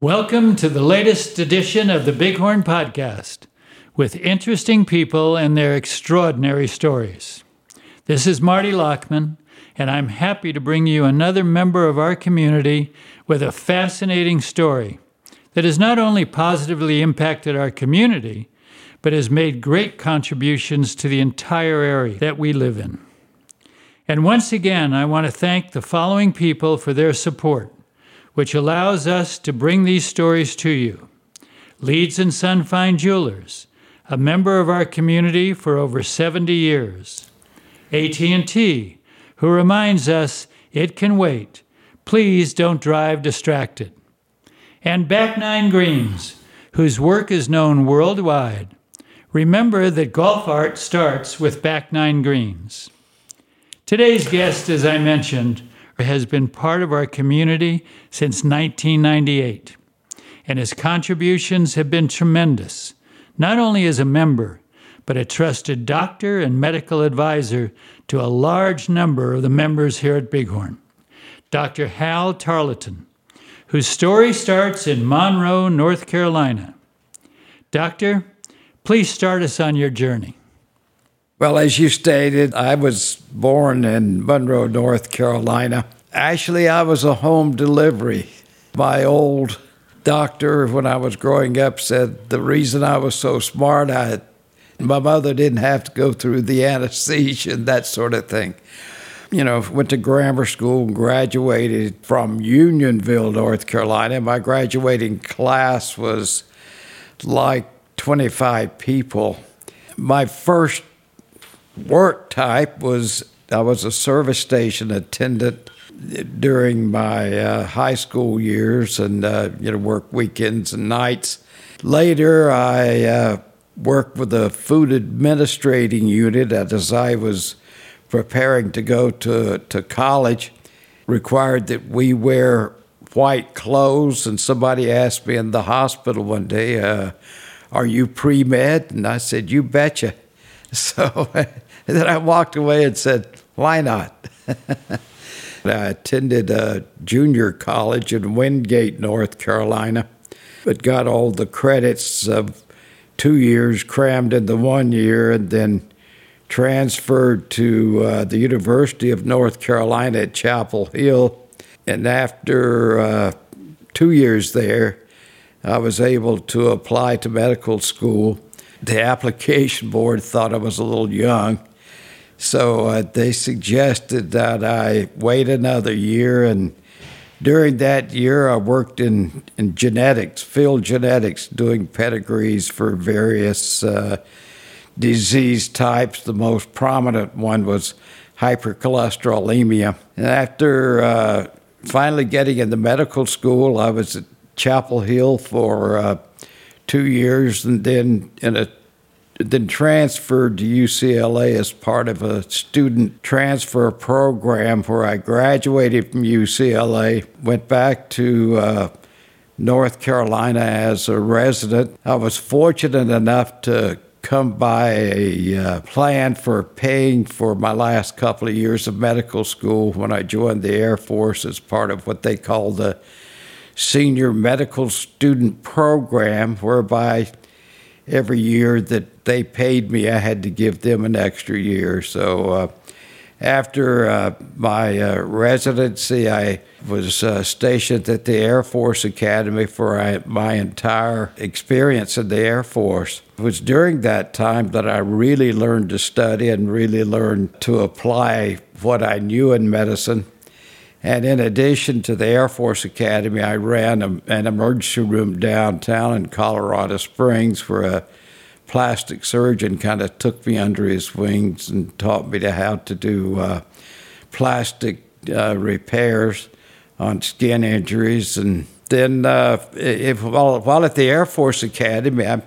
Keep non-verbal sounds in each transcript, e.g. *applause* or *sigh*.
Welcome to the latest edition of the Bighorn Podcast with interesting people and their extraordinary stories. This is Marty Lockman, and I'm happy to bring you another member of our community with a fascinating story that has not only positively impacted our community, but has made great contributions to the entire area that we live in. And once again, I want to thank the following people for their support which allows us to bring these stories to you. Leeds and Son Fine Jewelers, a member of our community for over 70 years. AT&T, who reminds us it can wait. Please don't drive distracted. And Back Nine Greens, whose work is known worldwide. Remember that golf art starts with Back Nine Greens. Today's guest, as I mentioned, has been part of our community since 1998, and his contributions have been tremendous, not only as a member, but a trusted doctor and medical advisor to a large number of the members here at Bighorn. Dr. Hal Tarleton, whose story starts in Monroe, North Carolina. Doctor, please start us on your journey. Well, as you stated, I was born in Monroe, North Carolina. Actually, I was a home delivery. My old doctor, when I was growing up, said the reason I was so smart, I my mother didn't have to go through the anesthesia and that sort of thing. You know, went to grammar school graduated from Unionville, North Carolina. My graduating class was like 25 people. My first work type was I was a service station attendant during my uh, high school years and uh, you know work weekends and nights. Later, I uh, worked with a food administrating unit as I was preparing to go to to college. Required that we wear white clothes, and somebody asked me in the hospital one day, uh, "Are you pre med?" And I said, "You betcha." *laughs* So *laughs* then I walked away and said, why not? *laughs* I attended a junior college in Wingate, North Carolina, but got all the credits of two years crammed into one year and then transferred to uh, the University of North Carolina at Chapel Hill. And after uh, two years there, I was able to apply to medical school. The application board thought I was a little young, so uh, they suggested that I wait another year. And during that year, I worked in, in genetics, field genetics, doing pedigrees for various uh, disease types. The most prominent one was hypercholesterolemia. And after uh, finally getting into medical school, I was at Chapel Hill for uh, two years and then in a then transferred to UCLA as part of a student transfer program where I graduated from UCLA, went back to uh, North Carolina as a resident. I was fortunate enough to come by a uh, plan for paying for my last couple of years of medical school when I joined the Air Force as part of what they call the Senior Medical Student Program, whereby every year that they paid me, I had to give them an extra year. So uh, after uh, my uh, residency, I was uh, stationed at the Air Force Academy for my entire experience in the Air Force. It was during that time that I really learned to study and really learned to apply what I knew in medicine and in addition to the Air Force Academy, I ran a, an emergency room downtown in Colorado Springs where a plastic surgeon kind of took me under his wings and taught me to how to do uh, plastic uh, repairs on skin injuries. And then uh, if, while, while at the Air Force Academy, I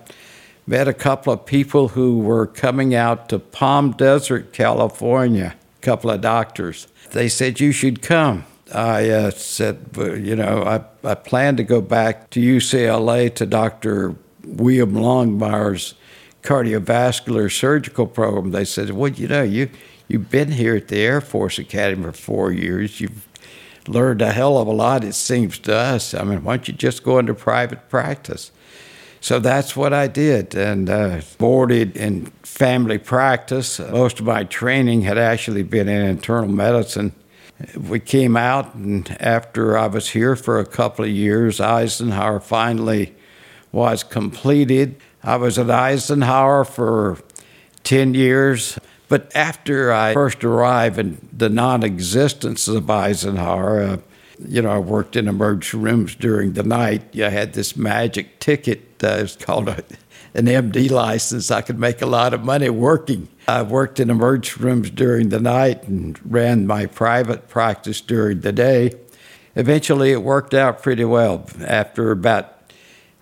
met a couple of people who were coming out to Palm Desert, California, a couple of doctors they said you should come. I uh, said, you know, I, I plan to go back to UCLA to Dr. William Longmire's cardiovascular surgical program. They said, well, you know, you, you've been here at the Air Force Academy for four years. You've learned a hell of a lot, it seems to us. I mean, why don't you just go into private practice? So that's what I did, and uh, boarded in family practice. Most of my training had actually been in internal medicine. We came out, and after I was here for a couple of years, Eisenhower finally was completed. I was at Eisenhower for 10 years. But after I first arrived in the non existence of Eisenhower, uh, you know, I worked in emergency rooms during the night. I had this magic ticket that was called a, an MD license. I could make a lot of money working. I worked in emergency rooms during the night and ran my private practice during the day. Eventually, it worked out pretty well. After about,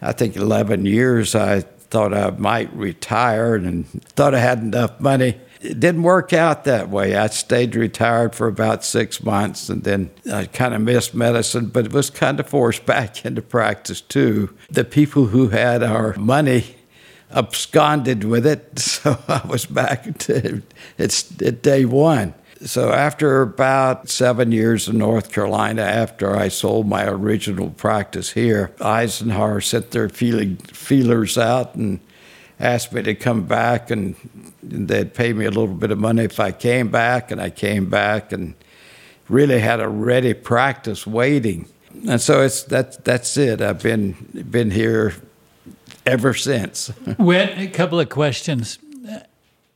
I think, 11 years, I thought I might retire and thought I had enough money. It didn't work out that way. I stayed retired for about six months and then I kind of missed medicine, but it was kind of forced *laughs* back into practice too. The people who had our money absconded with it, *laughs* so I was back to it's at day one. So after about seven years in North Carolina, after I sold my original practice here, Eisenhower sent their feeling, feelers out and asked me to come back, and they'd pay me a little bit of money if I came back, and I came back and really had a ready practice waiting. And so it's that's that's it. I've been been here ever since. *laughs* when a couple of questions.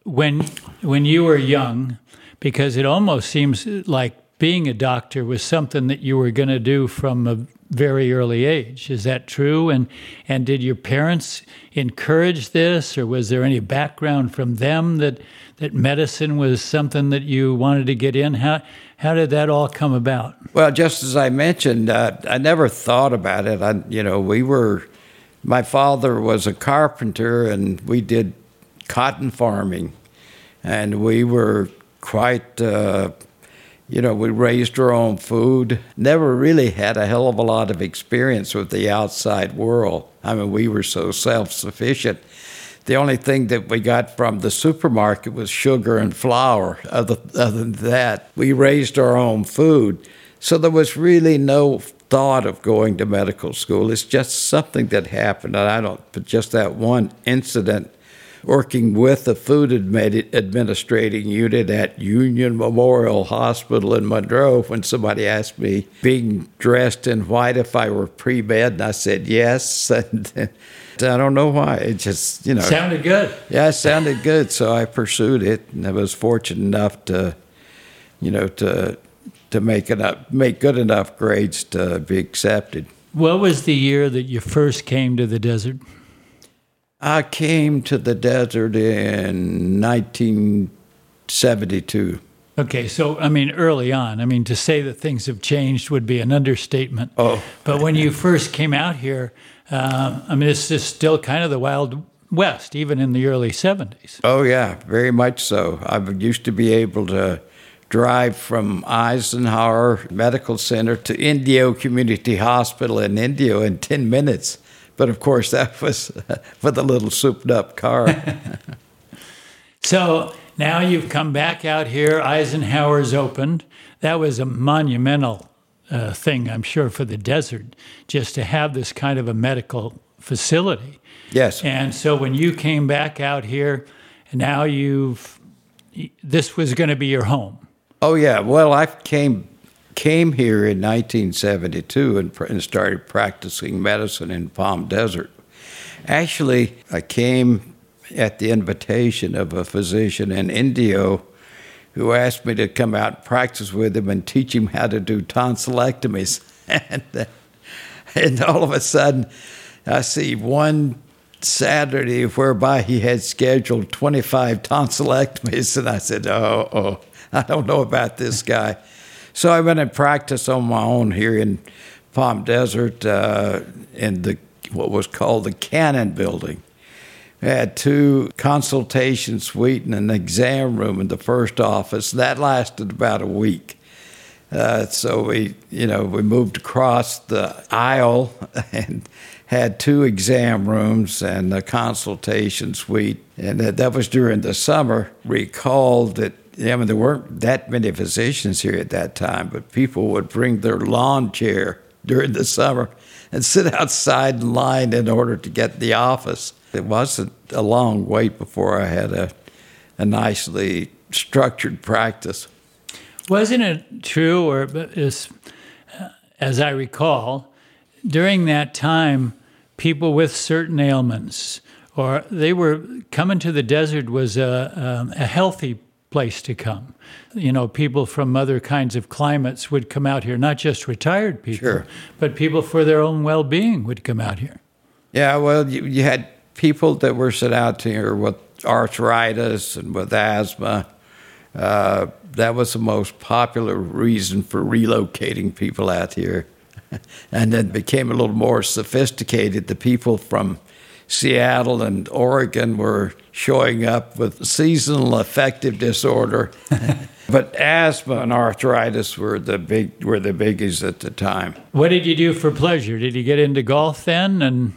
When when you were young, because it almost seems like being a doctor was something that you were going to do from a very early age. Is that true? And and did your parents encourage this, or was there any background from them that that medicine was something that you wanted to get in? How how did that all come about? Well, just as I mentioned, uh, I never thought about it. I, you know, we were. My father was a carpenter, and we did cotton farming, and we were quite, uh, you know, we raised our own food. Never really had a hell of a lot of experience with the outside world. I mean, we were so self sufficient. The only thing that we got from the supermarket was sugar and flour. Other, other than that, we raised our own food. So there was really no thought of going to medical school. It's just something that happened. And I don't, but just that one incident working with the food administrating unit at Union Memorial Hospital in Monroe when somebody asked me, being dressed in white, if I were pre med. And I said yes. *laughs* And I don't know why. It just, you know. Sounded good. Yeah, it sounded good. So I pursued it. And I was fortunate enough to, you know, to to make enough, make good enough grades to be accepted. What was the year that you first came to the desert? I came to the desert in 1972. Okay, so I mean, early on, I mean, to say that things have changed would be an understatement. Oh. But when you first came out here, uh, I mean, this is still kind of the Wild West, even in the early 70s. Oh, yeah, very much so. I used to be able to drive from Eisenhower Medical Center to Indio Community Hospital in Indio in 10 minutes. But of course, that was *laughs* with a little souped up car. *laughs* so now you've come back out here. Eisenhower's opened. That was a monumental uh, thing, I'm sure, for the desert, just to have this kind of a medical facility. Yes. And so when you came back out here, now you've, this was going to be your home. Oh, yeah. Well, I came came here in 1972 and, and started practicing medicine in Palm Desert. Actually, I came at the invitation of a physician in Indio who asked me to come out and practice with him and teach him how to do tonsillectomies. *laughs* and, and all of a sudden, I see one Saturday whereby he had scheduled 25 tonsillectomies, and I said, "Oh, oh, *laughs* I don't know about this guy." So I went and practiced on my own here in Palm Desert uh, in the what was called the Cannon Building. We had two consultation suite and an exam room in the first office. That lasted about a week. Uh, so we, you know, we moved across the aisle *laughs* and had two exam rooms and a consultation suite. And that, that was during the summer. Recalled that I mean, there weren't that many physicians here at that time, but people would bring their lawn chair during the summer and sit outside in line in order to get the office. It wasn't a long wait before I had a, a nicely structured practice. Wasn't it true, or is, as I recall, during that time, people with certain ailments, or they were coming to the desert was a, um, a healthy place to come. You know, people from other kinds of climates would come out here, not just retired people, Sure. but people for their own well being would come out here. Yeah, well, you, you had people that were sent out here with arthritis and with asthma. Uh, that was the most popular reason for relocating people out here. *laughs* and then became a little more sophisticated. The people from Seattle and Oregon were showing up with seasonal affective disorder. *laughs* but asthma and arthritis were the big were the biggies at the time. What did you do for pleasure? Did you get into golf then? And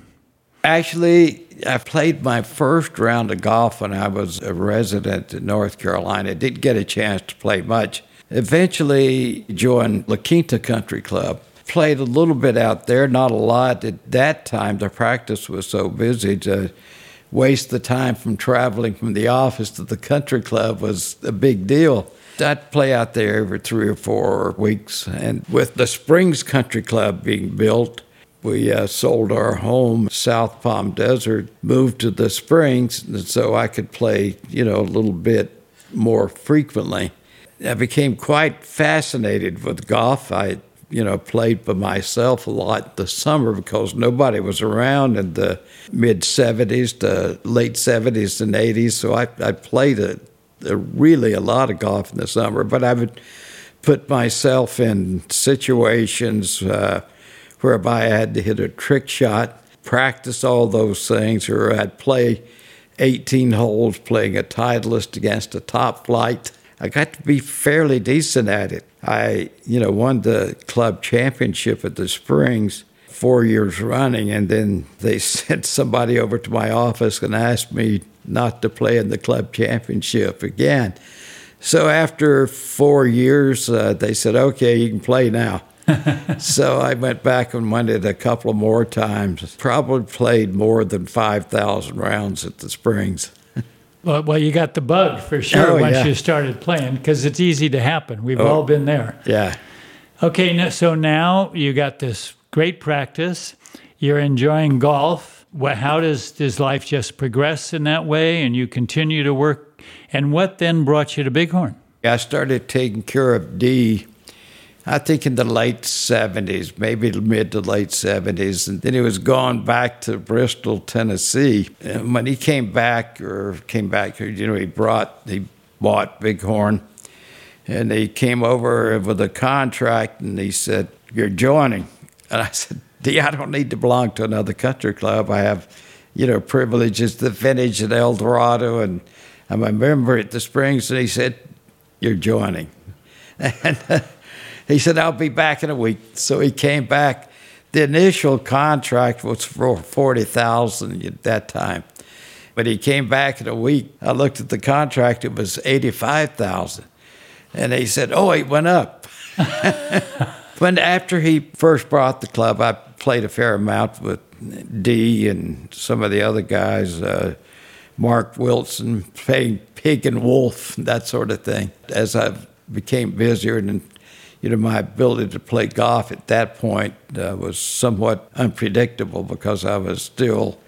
Actually, I played my first round of golf when I was a resident in North Carolina. Didn't get a chance to play much. Eventually, joined La Quinta Country Club. Played a little bit out there, not a lot. At that time, the practice was so busy to waste the time from traveling from the office to the country club was a big deal. I'd play out there every three or four weeks. And with the Springs Country Club being built, we uh, sold our home, South Palm Desert, moved to the Springs, and so I could play, you know, a little bit more frequently. I became quite fascinated with golf. I, you know, played by myself a lot this summer because nobody was around in the mid 70s to late 70s and 80s. So I, I played a, a really a lot of golf in the summer, but I would put myself in situations. Uh, whereby I had to hit a trick shot, practice all those things, or I'd play 18 holes playing a Titleist against a top flight. I got to be fairly decent at it. I, you know, won the club championship at the Springs four years running, and then they *laughs* sent somebody over to my office and asked me not to play in the club championship again. So after four years, uh, they said, "Okay, you can play now." *laughs* so I went back and won it a couple of more times. Probably played more than 5,000 rounds at the Springs. Well, well you got the bug for sure Oh, once yeah. you started playing because it's easy to happen. We've oh, all been there. Yeah. Okay, so now you got this great practice. You're enjoying golf. Wha- How does does life just progress in that way, and you continue to work? And what then brought you to Bighorn? I started taking care of Dee, I think in the late 70s, maybe mid to late 70s. And then he was gone back to Bristol, Tennessee. And when he came back, or came back, you know, he brought, he bought Bighorn. And he came over with a contract and he said, You're joining. And I said, Dee, I don't need to belong to another country club. I have, you know, privileges to finish at El Dorado and I'm a member at the Springs. And he said, You're joining. And uh, he said, I'll be back in a week. So he came back. The initial contract was for 40000 at that time. But he came back in a week. I looked at the contract, it was 85000 And he said, Oh, it went up. *laughs* when after he first brought the club, I played a fair amount with Dee and some of the other guys, uh, Mark Wilson, playing Pig and Wolf, that sort of thing. As I became busier and you know, my ability to play golf at that point uh, was somewhat unpredictable because I was still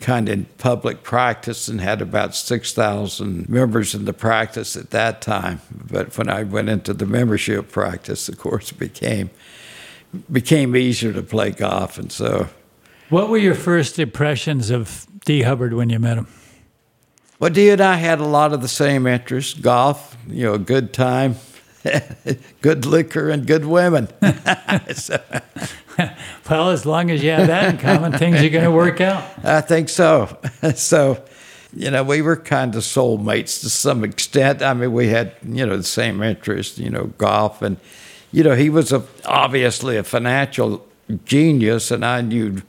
kind of in public practice and had about 6,000 members in the practice at that time. But when I went into the membership practice, of course, it became became easier to play golf, and so. What were your first impressions of Dee Hubbard when you met him? Well, Dee and I had a lot of the same interests: golf, you know, good time, *laughs* good liquor, and good women. *laughs* So, *laughs* Well, as long as you have that in common, things are going to work out. I think so. So, you know, we were kind of soulmates to some extent. I mean, we had, you know, the same interests, you know, golf. And, you know, he was a, obviously a financial genius, and I knew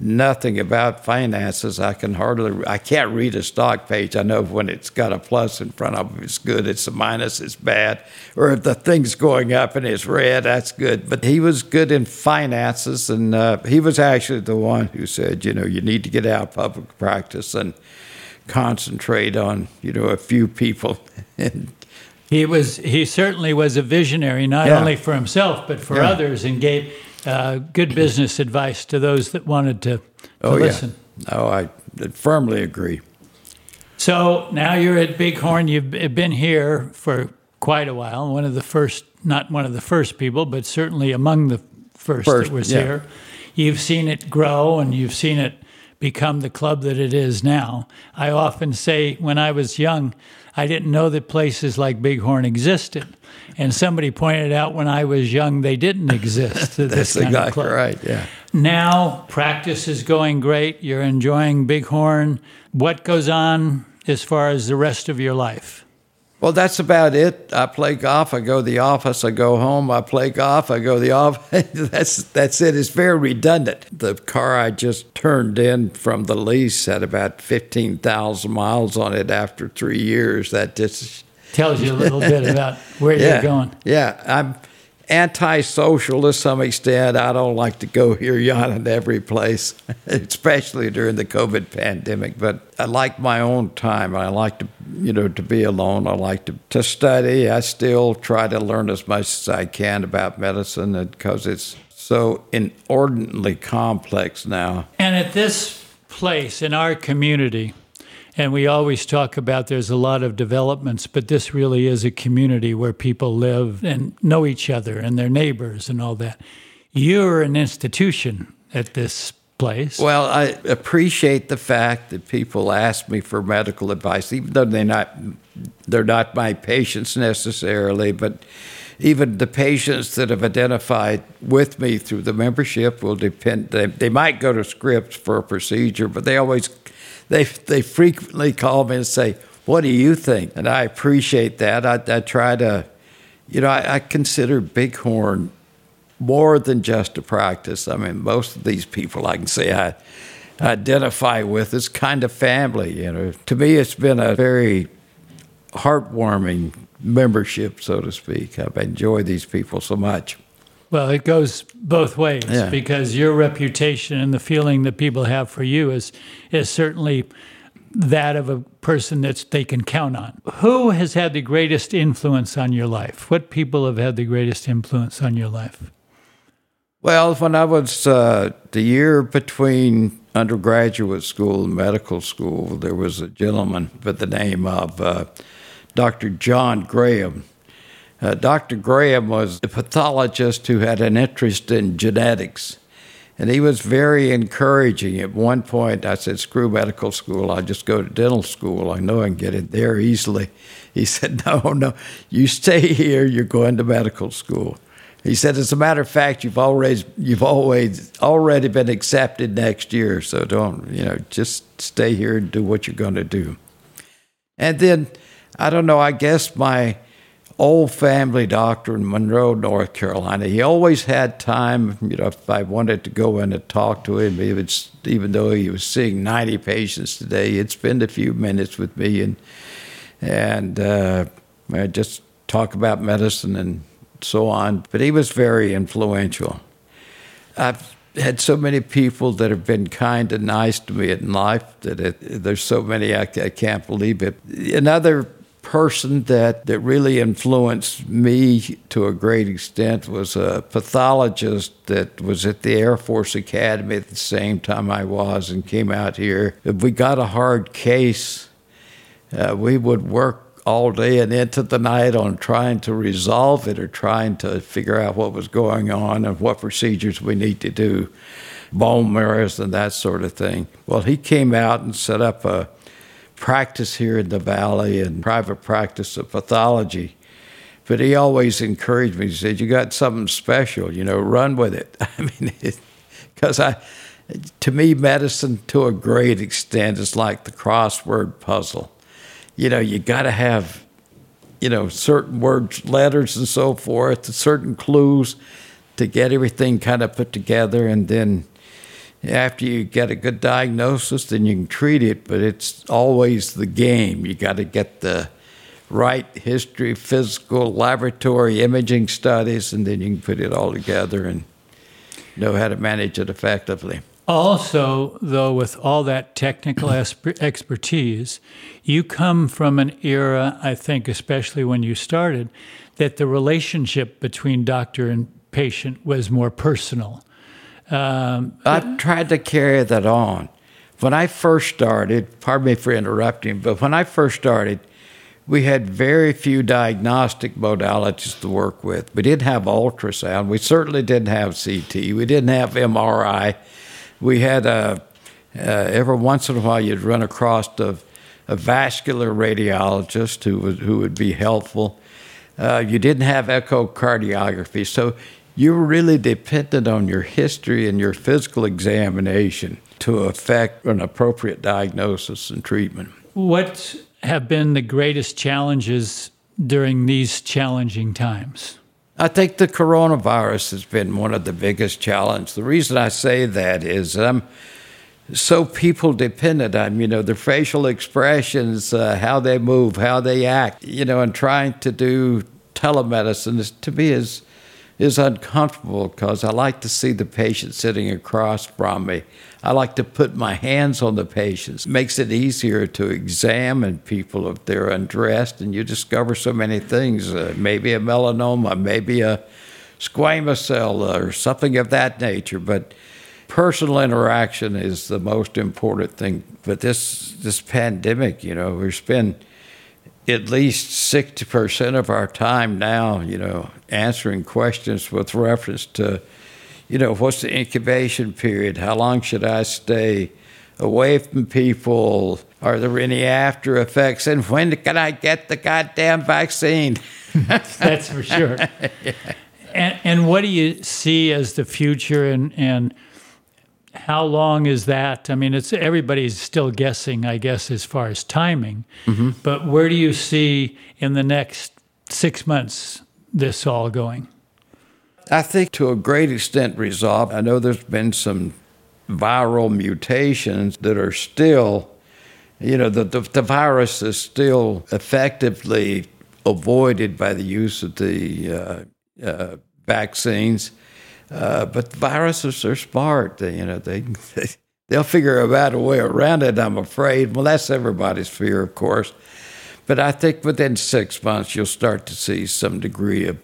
nothing about finances. I can hardly, I can't read a stock page. I know when it's got a plus in front of it, it's good. It's a minus, it's bad. Or if the thing's going up and it's red, that's good. But he was good in finances, and uh, he was actually the one who said, you know, you need to get out of public practice and concentrate on, you know, a few people. and *laughs* he was, he certainly was a visionary, not Yeah. only for himself but for Yeah. others, and gave uh, good business advice to those that wanted to, to oh, listen. yeah. Oh, I firmly agree. So now you're at Bighorn. You've been here for quite a while. One of the first, not one of the first people, but certainly among the first, First, that was yeah. here. You've seen it grow and you've seen it become the club that it is now. I often say when I was young, I didn't know that places like Bighorn existed. And somebody pointed out when I was young they didn't *laughs* exist. That's exactly right. Yeah. Now practice is going great. You're enjoying Bighorn. What goes on as far as the rest of your life? Well, that's about it. I play golf. I go to the office. I go home. I play golf. I go to the office. *laughs* that's that's it. It's very redundant. The car I just turned in from the lease had about fifteen thousand miles on it after three years. That just Tells you a little bit *laughs* about where yeah, you're going. Yeah, I'm antisocial to some extent. I don't like to go here, yon, and every place, *laughs* especially during the COVID pandemic. But I like my own time. I like to, you know, to be alone. I like to, to study. I still try to learn as much as I can about medicine because it's so inordinately complex now. And at this place in our community, and we always talk about there's a lot of developments, but this really is a community where people live and know each other and their neighbors and all that. You're an institution at this place. Well, I appreciate the fact that people ask me for medical advice, even though they're not they're not my patients necessarily, but even the patients that have identified with me through the membership will depend. They, they might go to Scripps for a procedure, but they always they they frequently call me and say, "What do you think?" And I appreciate that. I, I try to, you know, I, I consider Bighorn more than just a practice. I mean, most of these people I can say I identify with is kind of family. You know, to me, it's been a very heartwarming membership, so to speak. I've enjoyed these people so much. Well, it goes both ways Yeah. because your reputation and the feeling that people have for you is is certainly that of a person that they can count on. Who has had the greatest influence on your life? What people have had the greatest influence on your life? Well, when I was uh, the year between undergraduate school and medical school, there was a gentleman by the name of uh, Dr. John Graham. Uh, Dr. Graham was a pathologist who had an interest in genetics. And he was very encouraging. At one point, I said, screw medical school. I'll just go to dental school. I know I can get in there easily. He said, *laughs* no, no, you stay here. You're going to medical school. He said, as a matter of fact, you've always, you've always already been accepted next year. So don't, you know, just stay here and do what you're going to do. And then, I don't know, I guess my old family doctor in Monroe, North Carolina, he always had time, you know, if I wanted to go in and talk to him, would, even though he was seeing 90 patients today, he'd spend a few minutes with me and, and uh, just talk about medicine and so on. But he was very influential. I've had so many people that have been kind and nice to me in life that it, there's so many I, I can't believe it. Another person that, that really influenced me to a great extent was a pathologist that was at the Air Force Academy at the same time I was and came out here. If we got a hard case, uh, we would work all day and into the night on trying to resolve it or trying to figure out what was going on and what procedures we need to do, bone marrows and that sort of thing. Well, he came out and set up a practice here in the valley and private practice of pathology. But he always encouraged me. He said, "You got something special, you know, run with it." *laughs* I mean, because I, to me, medicine to a great extent is like the crossword puzzle you know, you got to have, you know, certain words, letters, and so forth, certain clues to get everything kind of put together, and then after you get a good diagnosis, then you can treat it, but it's always the game. You got to get the right history, physical, laboratory, imaging studies, and then you can put it all together and know how to manage it effectively. Also, though, with all that technical expertise, you come from an era, I think, especially when you started, that the relationship between doctor and patient was more personal. Um, I've tried to carry that on. When I first started, pardon me for interrupting, but when I first started, we had very few diagnostic modalities to work with. We didn't have ultrasound. We certainly didn't have CT. We didn't have MRI. We had a, uh, every once in a while you'd run across a, a vascular radiologist who would, who would be helpful. Uh, you didn't have echocardiography. So you were really dependent on your history and your physical examination to affect an appropriate diagnosis and treatment. What have been the greatest challenges during these challenging times? I think the coronavirus has been one of the biggest challenges. The reason I say that is I'm so people dependent on you know their facial expressions, uh, how they move, how they act. You know, and trying to do telemedicine is to me is is uncomfortable because I like to see the patient sitting across from me. I like to put my hands on the patients. It makes it easier to examine people if they're undressed, and you discover so many things. Uh, maybe a melanoma, maybe a squamous cell, or something of that nature. But personal interaction is the most important thing. But this this pandemic, you know, we spend at least 60% of our time now, you know, answering questions with reference to, you know, what's the incubation period? How long should I stay away from people? Are there any after effects? And when can I get the goddamn vaccine? *laughs* That's for sure. yeah. *laughs* and, and what do you see as the future and, and – how long is that? I mean, it's everybody's still guessing, I guess, as far as timing. Mm-hmm. But where do you see in the next six months this all going? I think to a great extent resolved. I know there's been some viral mutations that are still, you know, the, the, the virus is still effectively avoided by the use of the uh, uh, vaccines. Uh, but viruses are smart. They, you know, they, they'll figure out a way around it. I'm afraid. Well, that's everybody's fear, of course. But I think within six months you'll start to see some degree of,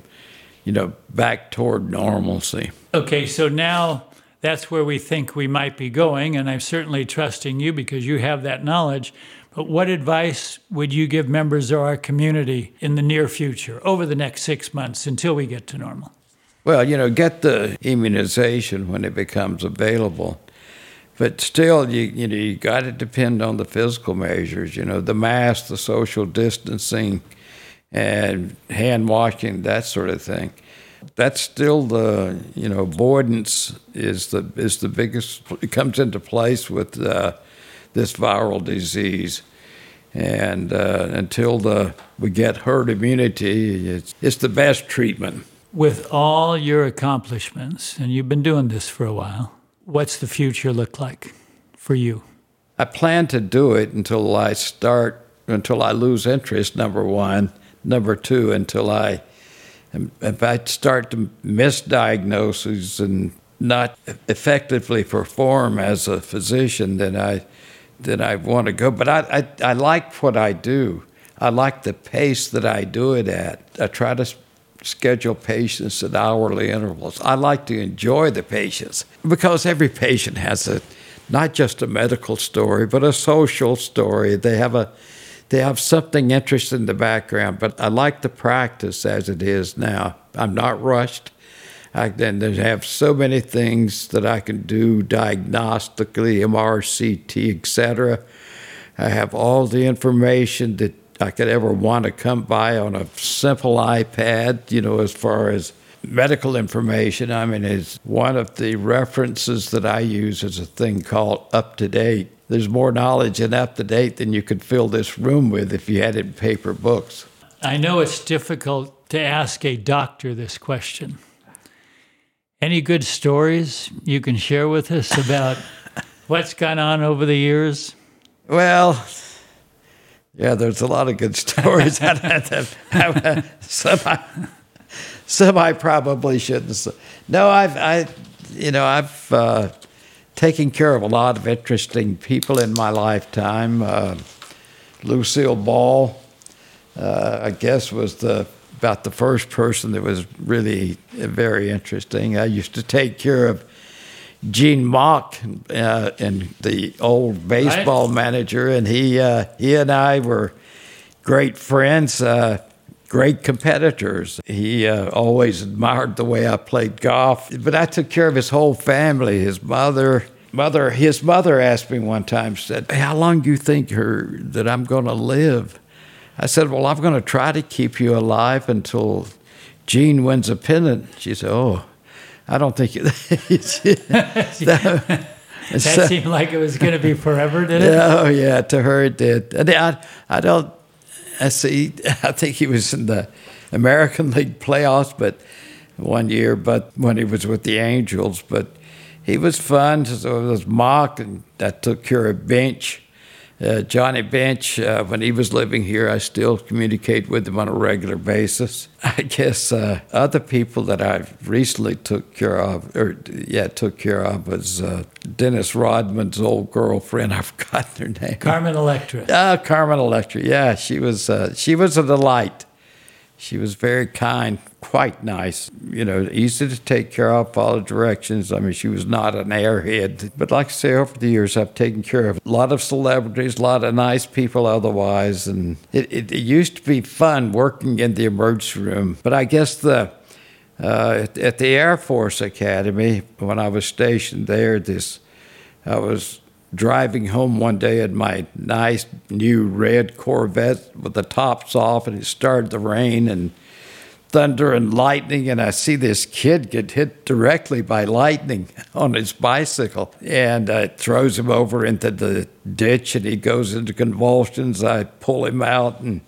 you know, back toward normalcy. Okay, so now that's where we think we might be going, and I'm certainly trusting you because you have that knowledge. But what advice would you give members of our community in the near future, over the next six months until we get to normal? Well, you know, get the immunization when it becomes available. But still, you, you know, you got to depend on the physical measures, you know, the mask, the social distancing, and hand washing, that sort of thing. That's still the, you know, avoidance is the, is the biggest, it comes into place with uh, this viral disease. And uh, until the, we get herd immunity, it's, it's the best treatment with all your accomplishments, and you've been doing this for a while, what's the future look like for you? I plan to do it until I start, until I lose interest, number one. Number two, until I, if I start to misdiagnose and not effectively perform as a physician, then I, then I want to go. But I, I, I like what I do. I like the pace that I do it at. I try to schedule patients at hourly intervals. I like to enjoy the patients because every patient has a not just a medical story, but a social story. They have a they have something interesting in the background, but I like the practice as it is now. I'm not rushed. I then have so many things that I can do diagnostically, MRCT, etc. I have all the information that I could ever want to come by on a simple iPad, you know, as far as medical information. I mean, it's one of the references that I use is a thing called UpToDate. There's more knowledge in UpToDate than you could fill this room with if you had it in paper books. I know it's difficult to ask a doctor this question. Any good stories you can share with us about *laughs* what's gone on over the years? Well, yeah, there's a lot of good *laughs* stories. some, I, some I probably shouldn't. No, I've, I, you know, I've uh, taken care of a lot of interesting people in my lifetime. Uh, Lucille Ball, uh, I guess, was the about the first person that was really very interesting. I used to take care of Gene Mauch uh, and the old baseball right. manager, and he uh, he and I were great friends, uh, great competitors. He uh, always admired the way I played golf, but I took care of his whole family. His mother, mother, his mother asked me one time, said, "How long do you think her that I'm going to live?" I said, Well, I'm going to try to keep you alive until Gene wins a pennant. She said, Oh, I don't think it. *laughs* that, that so, uh, seemed like it was going to be forever, did it? Oh, yeah, to her it did. And I, I don't, I see, I think he was in the American League playoffs, but one year, but when he was with the Angels, but he was fun. So it was Mauch, and that took care of Bench uh, Johnny Bench, uh, when he was living here, I still communicate with him on a regular basis. *laughs* I guess uh, other people that I've recently took care of, or yeah, took care of was uh, Dennis Rodman's old girlfriend. *laughs* I've forgotten her name. Carmen Electra. *laughs* Ah, Carmen Electra. Yeah, she was. Uh, she was a delight. She was very kind, quite nice, you know, easy to take care of, follow directions. I mean, she was not an airhead. But like I say, over the years, I've taken care of a lot of celebrities, a lot of nice people otherwise. And it, it, it used to be fun working in the emergency room. But I guess the uh, at, at, the Air Force Academy, when I was stationed there, this I was driving home one day in my nice new red Corvette with the tops off, and it started to rain and thunder and lightning, and I see this kid get hit directly by lightning *laughs* on his bicycle, and uh, it throws him over into the ditch, and he goes into convulsions. I pull him out and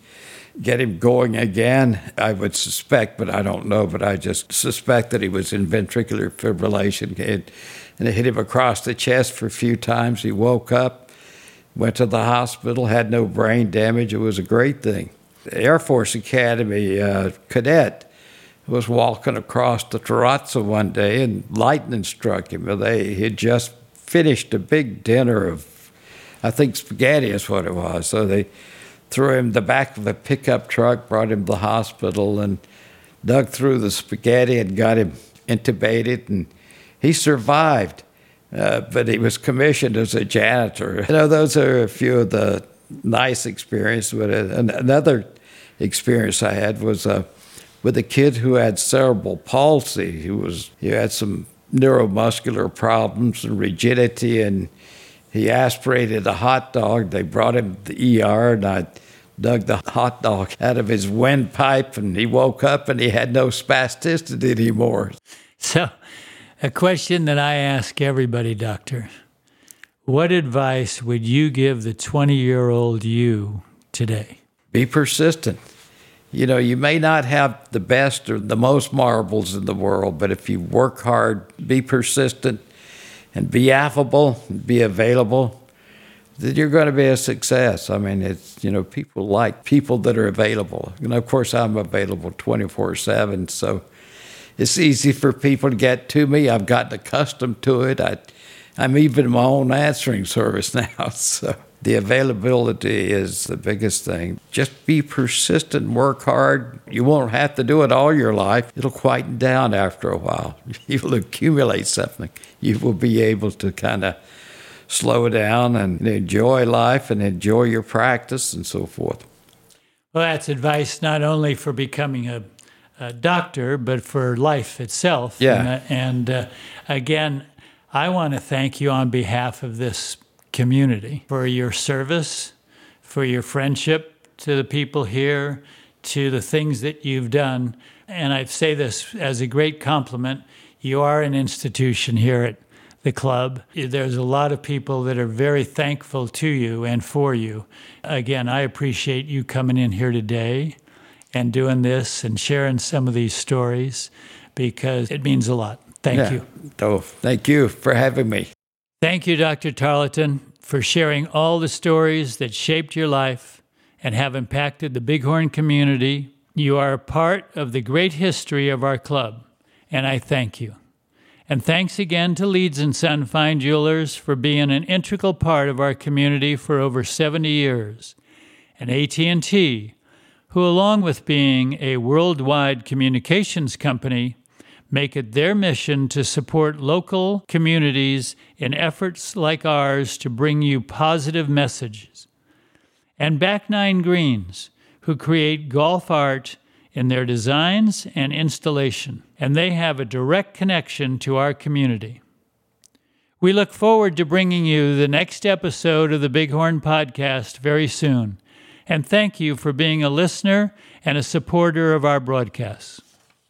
get him going again. I would suspect, but I don't know, but I just suspect that he was in ventricular fibrillation. And it hit him across the chest for a few times. He woke up, went to the hospital, had no brain damage. It was a great thing. Air Force Academy uh, cadet was walking across the terrazzo one day and lightning struck him. They had just finished a big dinner of, I think, spaghetti is what it was. So they threw him the back of a pickup truck, brought him to the hospital, and dug through the spaghetti and got him intubated and he survived, uh, but he was commissioned as a janitor. You know, those are a few of the nice experiences. But another experience I had was uh, with a kid who had cerebral palsy. He was he had some neuromuscular problems and rigidity, and he aspirated a hot dog. They brought him to the ER, and I dug the hot dog out of his windpipe, and he woke up and he had no spasticity anymore. So a question that I ask everybody, Doctor What advice would you give the 20 year old you today? Be persistent. You know, you may not have the best or the most marbles in the world, but if you work hard, be persistent, and be affable, be available, then you're going to be a success. I mean, it's, you know, people like people that are available. And of course, I'm available 24 7. So, it's easy for people to get to me. I've gotten accustomed to it. I, I'm even my own answering service *laughs* now. So the availability is the biggest thing. Just be persistent, work hard. You won't have to do it all your life. It'll quieten down after a while. *laughs* You'll accumulate something. You will be able to kind of slow down and enjoy life and enjoy your practice and so forth. Well, that's advice not only for becoming a uh, doctor, but for life itself. Yeah. And, and uh, again, I want to thank you on behalf of this community for your service, for your friendship to the people here, to the things that you've done. And I say this as a great compliment. You are an institution here at the club. There's a lot of people that are very thankful to you and for you. Again, I appreciate you coming in here today and doing this and sharing some of these stories because it means a lot. Thank Yeah. you. So thank you for having me. Thank you, Dr. Tarleton, for sharing all the stories that shaped your life and have impacted the Bighorn community. You are a part of the great history of our club, and I thank you. And thanks again to Leeds and Son Fine Jewelers for being an integral part of our community for over 70 years, and AT&T, who along with being a worldwide communications company, make it their mission to support local communities in efforts like ours to bring you positive messages. And Back Nine Greens, who create golf art in their designs and installation, and they have a direct connection to our community. We look forward to bringing you the next episode of the Bighorn Podcast very soon, and thank you for being a listener and a supporter of our broadcasts.